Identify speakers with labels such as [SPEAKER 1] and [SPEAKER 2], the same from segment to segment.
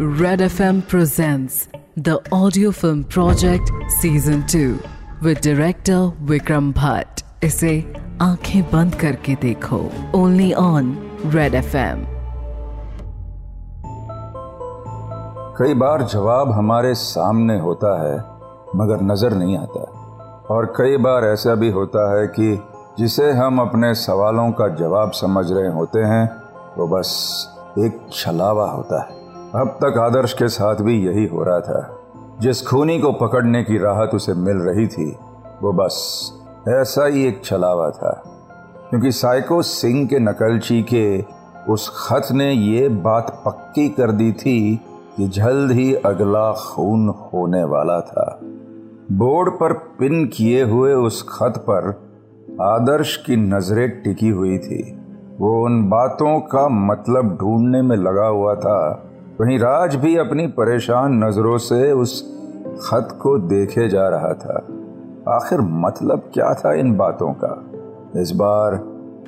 [SPEAKER 1] Red FM presents the audio film project season 2 with director Vikram Bhatt. इसे आँखें बंद करके देखो। ओनली ऑन रेड एफएम
[SPEAKER 2] कई बार जवाब हमारे सामने होता है, मगर नज़र नहीं आता। और कई बार ऐसा भी होता है कि जिसे हम अपने सवालों का जवाब समझ रहे होते हैं, वो बस एक छलावा होता है। अब तक आदर्श के साथ भी यही हो रहा था। जिस खूनी को पकड़ने की राहत उसे मिल रही थी, वो बस ऐसा ही एक छलावा था। क्योंकि साइको सिंह के नकलची के उस खत ने ये बात पक्की कर दी थी कि जल्द ही अगला खून होने वाला था। बोर्ड पर पिन किए हुए उस खत पर आदर्श की नज़रें टिकी हुई थी। वो उन बातों का मतलब ढूँढने में लगा हुआ था वहीं राज भी अपनी परेशान नज़रों से उस खत को देखे जा रहा था। आखिर मतलब क्या था इन बातों का? इस बार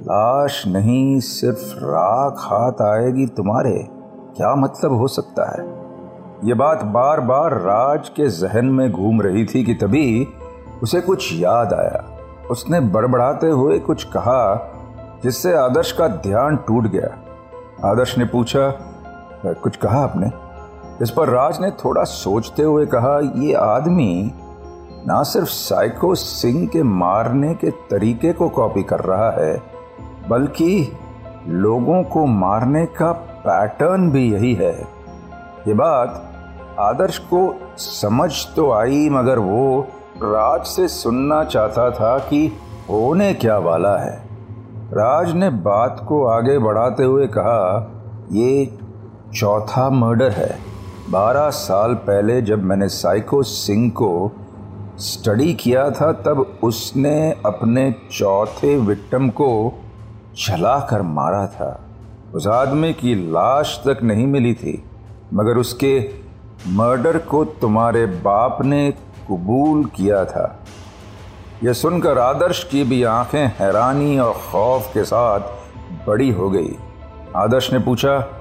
[SPEAKER 2] लाश नहीं, सिर्फ़ राख हाथ आएगी तुम्हारे। क्या मतलब हो सकता है? ये बात बार बार राज के जहन में घूम रही थी कि तभी उसे कुछ याद आया। उसने बड़बड़ाते हुए कुछ कहा, जिससे आदर्श का ध्यान टूट गया। आदर्श ने पूछा कुछ कहा आपने? इस पर राज ने थोड़ा सोचते हुए कहा, ये आदमी ना सिर्फ़ साइको सिंह के मारने के तरीके को कॉपी कर रहा है, बल्कि लोगों को मारने का पैटर्न भी यही है। ये बात आदर्श को समझ तो आई, मगर वो राज से सुनना चाहता था कि होने क्या वाला है। राज ने बात को आगे बढ़ाते हुए कहा, ये चौथा मर्डर है। बारह साल पहले जब मैंने साइको सिंह को स्टडी किया था, तब उसने अपने चौथे विक्टम को छला कर मारा था। उस आदमी की लाश तक नहीं मिली थी, मगर उसके मर्डर को तुम्हारे बाप ने कबूल किया था। यह सुनकर आदर्श की भी आँखें हैरानी और खौफ के साथ बड़ी हो गई। आदर्श ने पूछा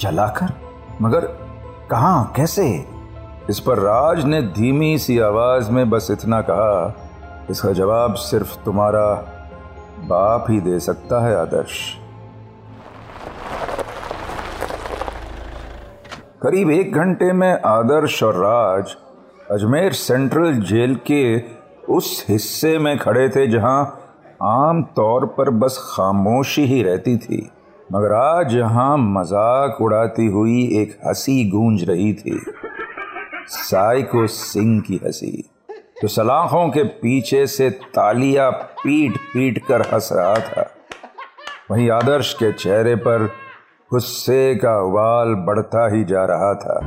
[SPEAKER 2] जलाकर? मगर कहा, कैसे? इस पर राज ने धीमी सी आवाज़ में बस इतना कहा, इसका जवाब सिर्फ़ तुम्हारा बाप ही दे सकता है, आदर्श। करीब एक घंटे में आदर्श और राज अजमेर सेंट्रल जेल के उस हिस्से में खड़े थे, जहाँ आम तौर पर बस खामोशी ही रहती थी। मगर आज यहाँ मज़ाक उड़ाती हुई एक हँसी गूंज रही थी। साइको सिंह की हँसी, जो सलाखों के पीछे से तालियाँ पीट पीट कर हंस रहा था। वहीं आदर्श के चेहरे पर गुस्से का उबाल बढ़ता ही जा रहा था।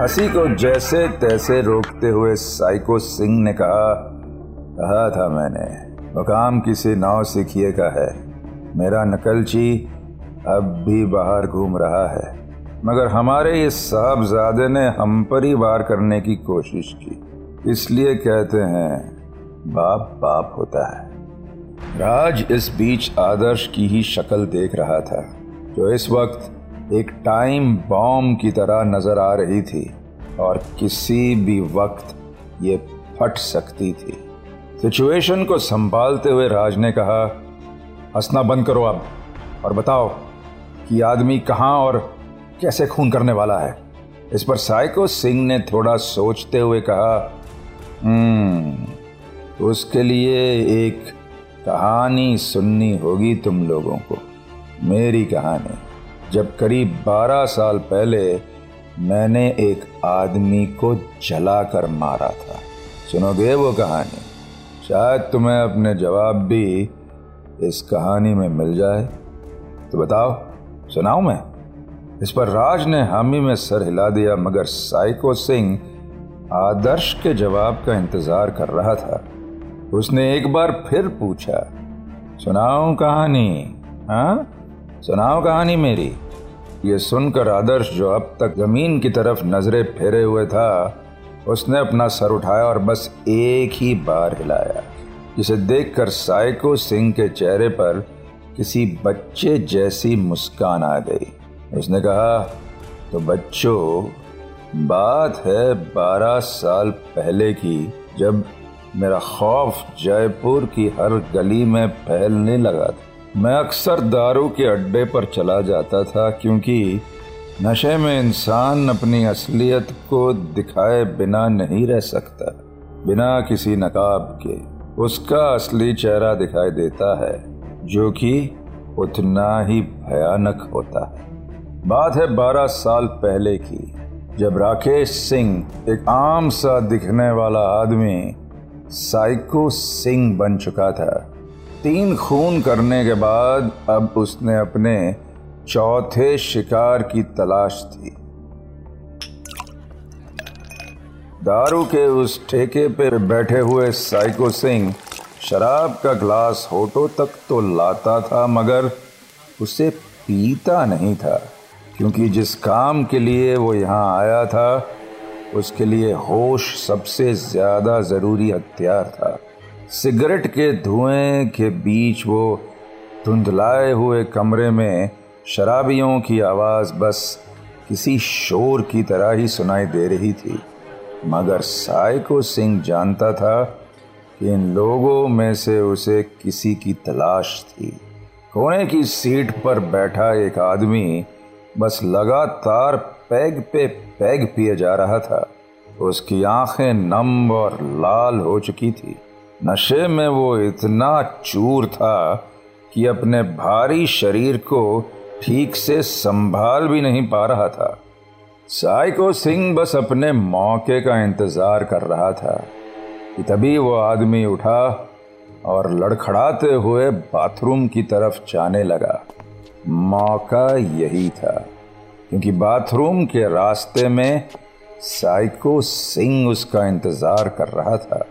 [SPEAKER 2] हँसी को जैसे तैसे रोकते हुए साइको सिंह ने कहा कहा था मैंने, मुकाम किसी नाव सीखिए का है। मेरा नकलची अब भी बाहर घूम रहा है। मगर हमारे इस साहबजादे ने हम पर ही वार करने की कोशिश की। इसलिए कहते हैं, बाप बाप होता है। राज इस बीच आदर्श की ही शक्ल देख रहा था, जो इस वक्त एक टाइम बॉम्ब की तरह नज़र आ रही थी और किसी भी वक्त ये फट सकती थी। सिचुएशन को संभालते हुए राज ने कहा, हंसना बंद करो अब और बताओ कि आदमी कहाँ और कैसे खून करने वाला है। इस पर साइको सिंह ने थोड़ा सोचते हुए कहा तो उसके लिए एक कहानी सुननी होगी तुम लोगों को। मेरी कहानी, जब करीब बारह साल पहले मैंने एक आदमी को जलाकर मारा था। सुनोगे वो कहानी? शायद तुम्हें अपने जवाब भी इस कहानी में मिल जाए। तो बताओ सुनाऊ मैं? इस पर राज ने हामी में सर हिला दिया, मगर साइको सिंह आदर्श के जवाब का इंतज़ार कर रहा था। उसने एक बार फिर पूछा सुनाओ कहानी हाँ? सुनाओ कहानी मेरी? ये सुनकर आदर्श जो अब तक ज़मीन की तरफ़ नज़रें फेरे हुए था, उसने अपना सर उठाया और बस एक ही बार हिलाया, जिसे देखकर साइको सिंह के चेहरे पर किसी बच्चे जैसी मुस्कान आ गई। उसने कहा तो बच्चों, बात है बारह साल पहले की, जब मेरा खौफ जयपुर की हर गली में फैलने लगा था। मैं अक्सर दारू के अड्डे पर चला जाता था, क्योंकि नशे में इंसान अपनी असलियत को दिखाए बिना नहीं रह सकता, बिना किसी नकाब के। उसका असली चेहरा दिखाई देता है। जो कि उतना ही भयानक होता है। बात है बारह साल पहले की, जब राकेश सिंह, एक आम सा दिखने वाला आदमी, साइको सिंह बन चुका था। तीन खून करने के बाद अब उसने अपने चौथे शिकार की तलाश थी। दारू के उस ठेके पर बैठे हुए साइको सिंह शराब का ग्लास होटो तक तो लाता था, मगर उसे पीता नहीं था, क्योंकि जिस काम के लिए वो यहाँ आया था, उसके लिए होश सबसे ज़्यादा ज़रूरी हथियार था। सिगरेट के धुएँ के बीच वो धुंधलाए हुए कमरे में शराबियों की आवाज़ बस किसी शोर की तरह ही सुनाई दे रही थी। मगर साइको सिंह जानता था कि इन लोगों में से उसे किसी की तलाश थी। कोने की सीट पर बैठा एक आदमी बस लगातार पैग पे पैग पिए जा रहा था। उसकी आँखें नम और लाल हो चुकी थी। नशे में वो इतना चूर था कि अपने भारी शरीर को ठीक से संभाल भी नहीं पा रहा था। साइको सिंह बस अपने मौके का इंतज़ार कर रहा था। कि तभी वो आदमी उठा और लड़खड़ाते हुए बाथरूम की तरफ़ जाने लगा। मौका यही था, क्योंकि बाथरूम के रास्ते में साइको सिंह उसका इंतज़ार कर रहा था।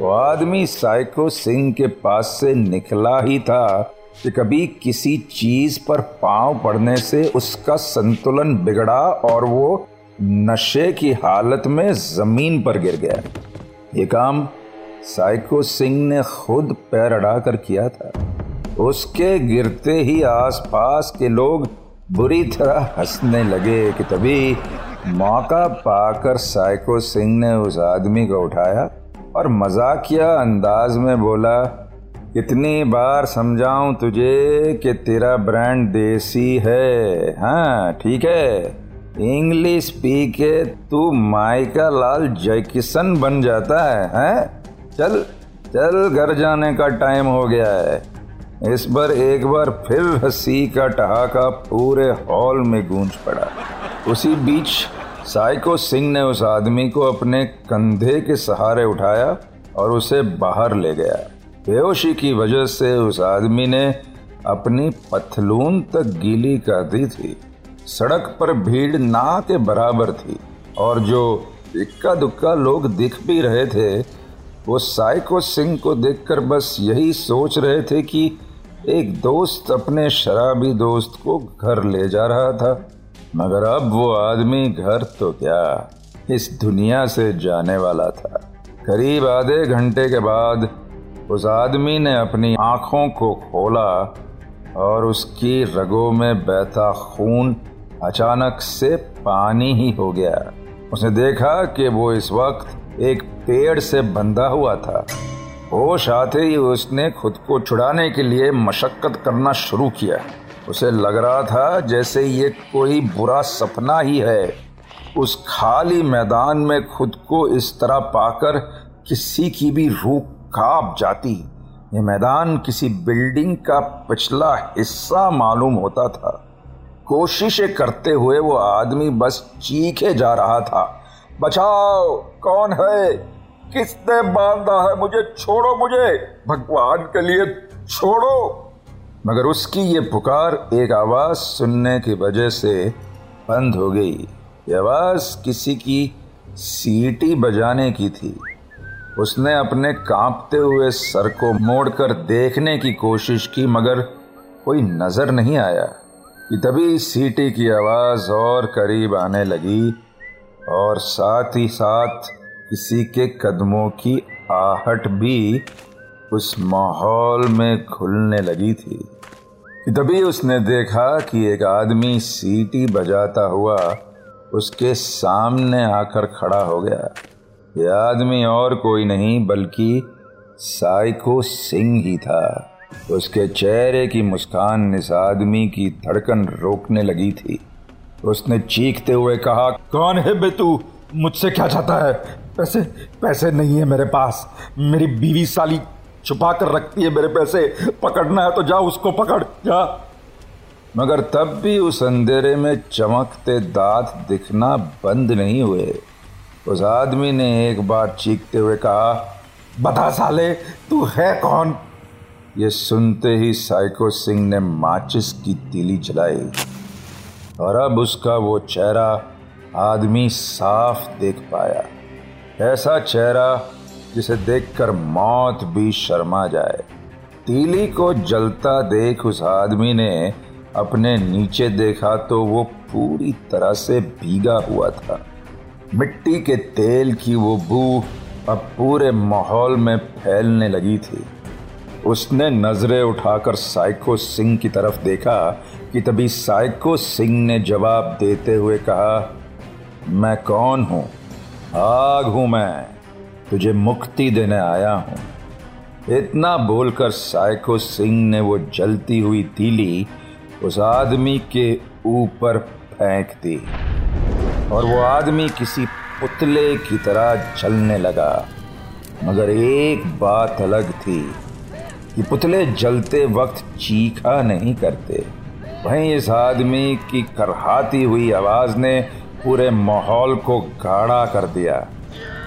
[SPEAKER 2] वो आदमी साइको सिंह के पास से निकला ही था कि कभी किसी चीज़ पर पाँव पड़ने से उसका संतुलन बिगड़ा और वो नशे की हालत में ज़मीन पर गिर गया। ये काम साइको सिंह ने खुद पैर अड़ाकर किया था। उसके गिरते ही आसपास के लोग बुरी तरह हंसने लगे कि तभी मौका पाकर साइको सिंह ने उस आदमी को उठाया और मजाकिया अंदाज में बोला कितनी बार समझाऊं तुझे कि तेरा ब्रांड देसी है हाँ ठीक है। इंग्लिश पी के तू माइका लाल जयकिशन बन जाता है, हैं? चल चल घर जाने का टाइम हो गया है। इस बार एक बार फिर हँसी का ठहाका पूरे हॉल में गूंज पड़ा। उसी बीच साइको सिंह ने उस आदमी को अपने कंधे के सहारे उठाया और उसे बाहर ले गया। बेहोशी की वजह से उस आदमी ने अपनी पथलून तक गीली कर दी थी। सड़क पर भीड़ ना के बराबर थी। और जो इक्का दुक्का लोग दिख भी रहे थे, वो साइको सिंह को देखकर बस यही सोच रहे थे कि एक दोस्त अपने शराबी दोस्त को घर ले जा रहा था। मगर अब वो आदमी घर तो क्या, इस दुनिया से जाने वाला था। करीब आधे घंटे के बाद उस आदमी ने अपनी आँखों को खोला और उसकी रगों में बहता खून अचानक से पानी ही हो गया। उसने देखा कि वो इस वक्त एक पेड़ से बंधा हुआ था। होश आते ही उसने खुद को छुड़ाने के लिए मशक्कत करना शुरू किया। उसे लग रहा था जैसे ये कोई बुरा सपना ही है। उस खाली मैदान में खुद को इस तरह पाकर किसी की भी रूह काँप जाती। ये मैदान किसी बिल्डिंग का पिछला हिस्सा मालूम होता था। कोशिशें करते हुए वो आदमी बस चीखे जा रहा था। बचाओ, कौन है? किसने बांधा है मुझे? छोड़ो मुझे। भगवान के लिए छोड़ो। मगर उसकी ये पुकार एक आवाज़ सुनने की वजह से बंद हो गई। ये आवाज़ किसी की सीटी बजाने की थी। उसने अपने कांपते हुए सर को मोड़कर देखने की कोशिश की, मगर कोई नज़र नहीं आया। कि तभी सीटी की आवाज़ और करीब आने लगी और साथ ही साथ किसी के कदमों की आहट भी उस माहौल में खुलने लगी थी। कि तभी उसने देखा कि एक आदमी सीटी बजाता हुआ उसके सामने आकर खड़ा हो गया। यह आदमी और कोई नहीं, बल्कि साइको सिंह ही था। उसके चेहरे की मुस्कान इस आदमी की धड़कन रोकने लगी थी। उसने चीखते हुए कहा,
[SPEAKER 3] कौन है बेतू मुझसे क्या चाहता है? पैसे पैसे नहीं है मेरे पास। मेरी बीवी साली छुपा कर रखती है मेरे पैसे। पकड़ना है तो जा, उसको पकड़, जा।
[SPEAKER 2] मगर तब भी उस अंधेरे में चमकते दांत दिखना बंद नहीं हुए। उस आदमी ने एक बार चीखते हुए कहा,
[SPEAKER 3] बता साले, तू है कौन?
[SPEAKER 2] ये सुनते ही साइको सिंह ने माचिस की तीली जलाई और अब उसका वो चेहरा आदमी साफ़ देख पाया। ऐसा चेहरा जिसे देखकर मौत भी शर्मा जाए। तीली को जलता देख उस आदमी ने अपने नीचे देखा तो वो पूरी तरह से भीगा हुआ था। मिट्टी के तेल की वो बू अब पूरे माहौल में फैलने लगी थी। उसने नज़रें उठाकर साइको सिंह की तरफ़ देखा कि तभी साइको सिंह ने जवाब देते हुए कहा, मैं कौन हूँ? आग हूँ मैं। तुझे मुक्ति देने आया हूँ। इतना बोलकर साइको सिंह ने वो जलती हुई तीली उस आदमी के ऊपर फेंक दी और वो आदमी किसी पुतले की तरह जलने लगा। मगर एक बात अलग थी। कि पुतले जलते वक्त चीखा नहीं करते। वहीं इस आदमी की करहाती हुई आवाज़ ने पूरे माहौल को गाढ़ा कर दिया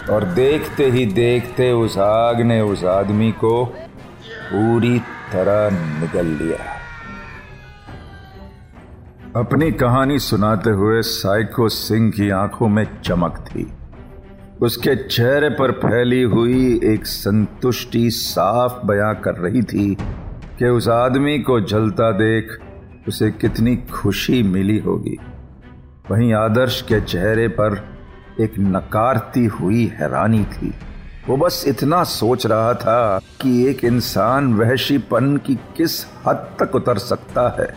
[SPEAKER 2] और देखते ही देखते उस आग ने उस आदमी को पूरी तरह निगल लिया। अपनी कहानी सुनाते हुए साइको सिंह की आँखों में चमक थी। उसके चेहरे पर फैली हुई एक संतुष्टि साफ़ बयां कर रही थी कि उस आदमी को जलता देख उसे कितनी खुशी मिली होगी। वहीं आदर्श के चेहरे पर एक नकारती हुई हैरानी थी। वो बस इतना सोच रहा था कि एक इंसान वहशीपन की किस हद तक उतर सकता है।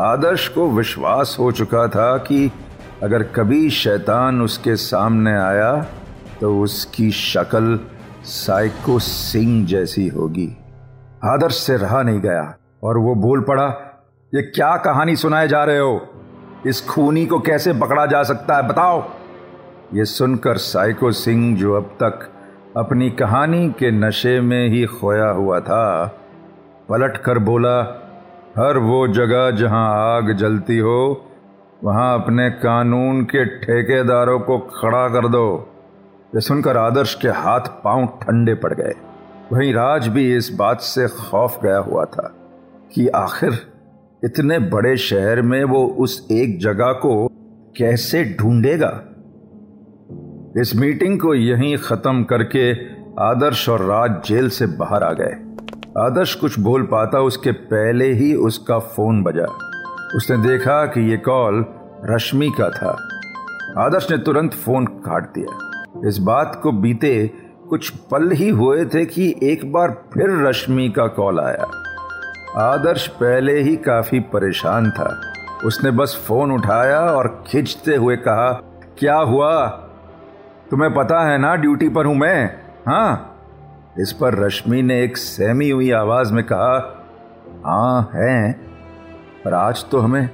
[SPEAKER 2] आदर्श को विश्वास हो चुका था कि अगर कभी शैतान उसके सामने आया तो उसकी शक्ल साइको सिंह जैसी होगी। आदर्श से रहा नहीं गया और वो बोल पड़ा, ये क्या कहानी सुनाए जा रहे हो? इस खूनी को कैसे पकड़ा जा सकता है? बताओ। ये सुनकर साइको सिंह जो अब तक अपनी कहानी के नशे में ही खोया हुआ था, पलट कर बोला, हर वो जगह जहाँ आग जलती हो, वहाँ अपने कानून के ठेकेदारों को खड़ा कर दो। ये सुनकर आदर्श के हाथ पाँव ठंडे पड़ गए। वहीं राज भी इस बात से खौफ गया हुआ था कि आखिर इतने बड़े शहर में वो उस एक जगह को कैसे ढूंढेगा? इस मीटिंग को यहीं खत्म करके आदर्श और राज जेल से बाहर आ गए। आदर्श कुछ बोल पाता, उसके पहले ही उसका फ़ोन बजा। उसने देखा कि यह कॉल रश्मि का था। आदर्श ने तुरंत फ़ोन काट दिया। इस बात को बीते कुछ पल ही हुए थे कि एक बार फिर रश्मि का कॉल आया। आदर्श पहले ही काफ़ी परेशान था। उसने बस फ़ोन उठाया और खिंचते हुए कहा, क्या हुआ? तुम्हें पता है ना ड्यूटी पर हूँ मैं? हाँ। इस पर रश्मि ने एक सहमी हुई आवाज़ में कहा हाँ है। पर आज तो हमें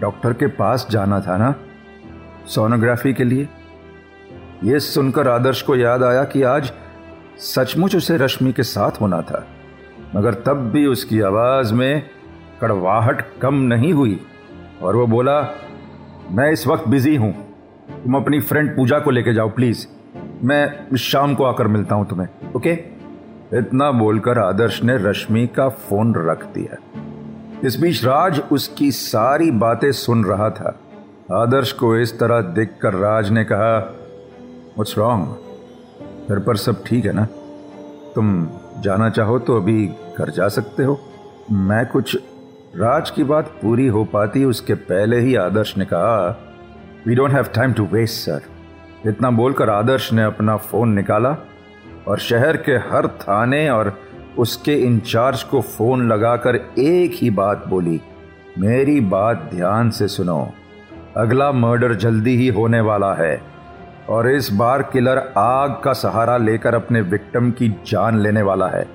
[SPEAKER 2] डॉक्टर के पास जाना था ना, सोनोग्राफी के लिए। यह सुनकर आदर्श को याद आया कि आज सचमुच उसे रश्मि के साथ होना था, मगर तब भी उसकी आवाज़ में कड़वाहट कम नहीं हुई, और वो बोला, मैं इस वक्त बिज़ी हूँ। तुम अपनी फ्रेंड पूजा को लेके जाओ, प्लीज़। मैं शाम को आकर मिलता हूँ तुम्हें, ओके? इतना बोलकर आदर्श ने रश्मि का फ़ोन रख दिया। इस बीच राज उसकी सारी बातें सुन रहा था। आदर्श को इस तरह देखकर राज ने कहा व्हाट्स रॉन्ग घर पर सब ठीक है ना? तुम जाना चाहो तो अभी घर जा सकते हो। मैं कुछ राज की बात पूरी हो पाती, उसके पहले ही आदर्श ने कहा we don't have time to waste sir इतना बोलकर आदर्श ने अपना फ़ोन निकाला और शहर के हर थाने और उसके इंचार्ज को फ़ोन लगाकर एक ही बात बोली, मेरी बात ध्यान से सुनो। अगला मर्डर जल्दी ही होने वाला है। और इस बार किलर आग का सहारा लेकर अपने विक्टिम की जान लेने वाला है।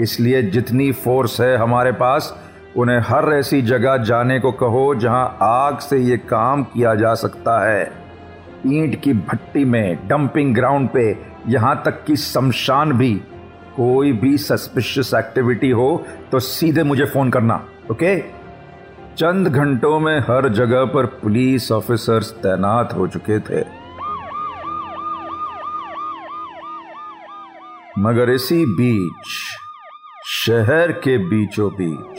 [SPEAKER 2] इसलिए जितनी फोर्स है हमारे पास, उन्हें हर ऐसी जगह जाने को कहो जहाँ आग से ये काम किया जा सकता है। ईंट की भट्टी में, डंपिंग ग्राउंड पे, यहाँ तक कि शमशान भी। कोई भी सस्पिशियस एक्टिविटी हो तो सीधे मुझे फ़ोन करना, ओके? चंद घंटों में हर जगह पर पुलिस ऑफिसर्स तैनात हो चुके थे। मगर इसी बीच, शहर के बीचों बीच,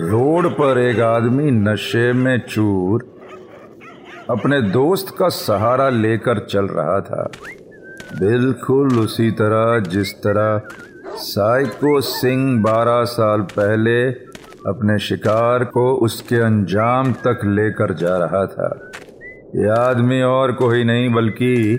[SPEAKER 2] रोड पर एक आदमी नशे में चूर अपने दोस्त का सहारा लेकर चल रहा था। बिल्कुल उसी तरह, जिस तरह साइको सिंह बारह साल पहले अपने शिकार को उसके अंजाम तक लेकर जा रहा था। यह आदमी और कोई नहीं, बल्कि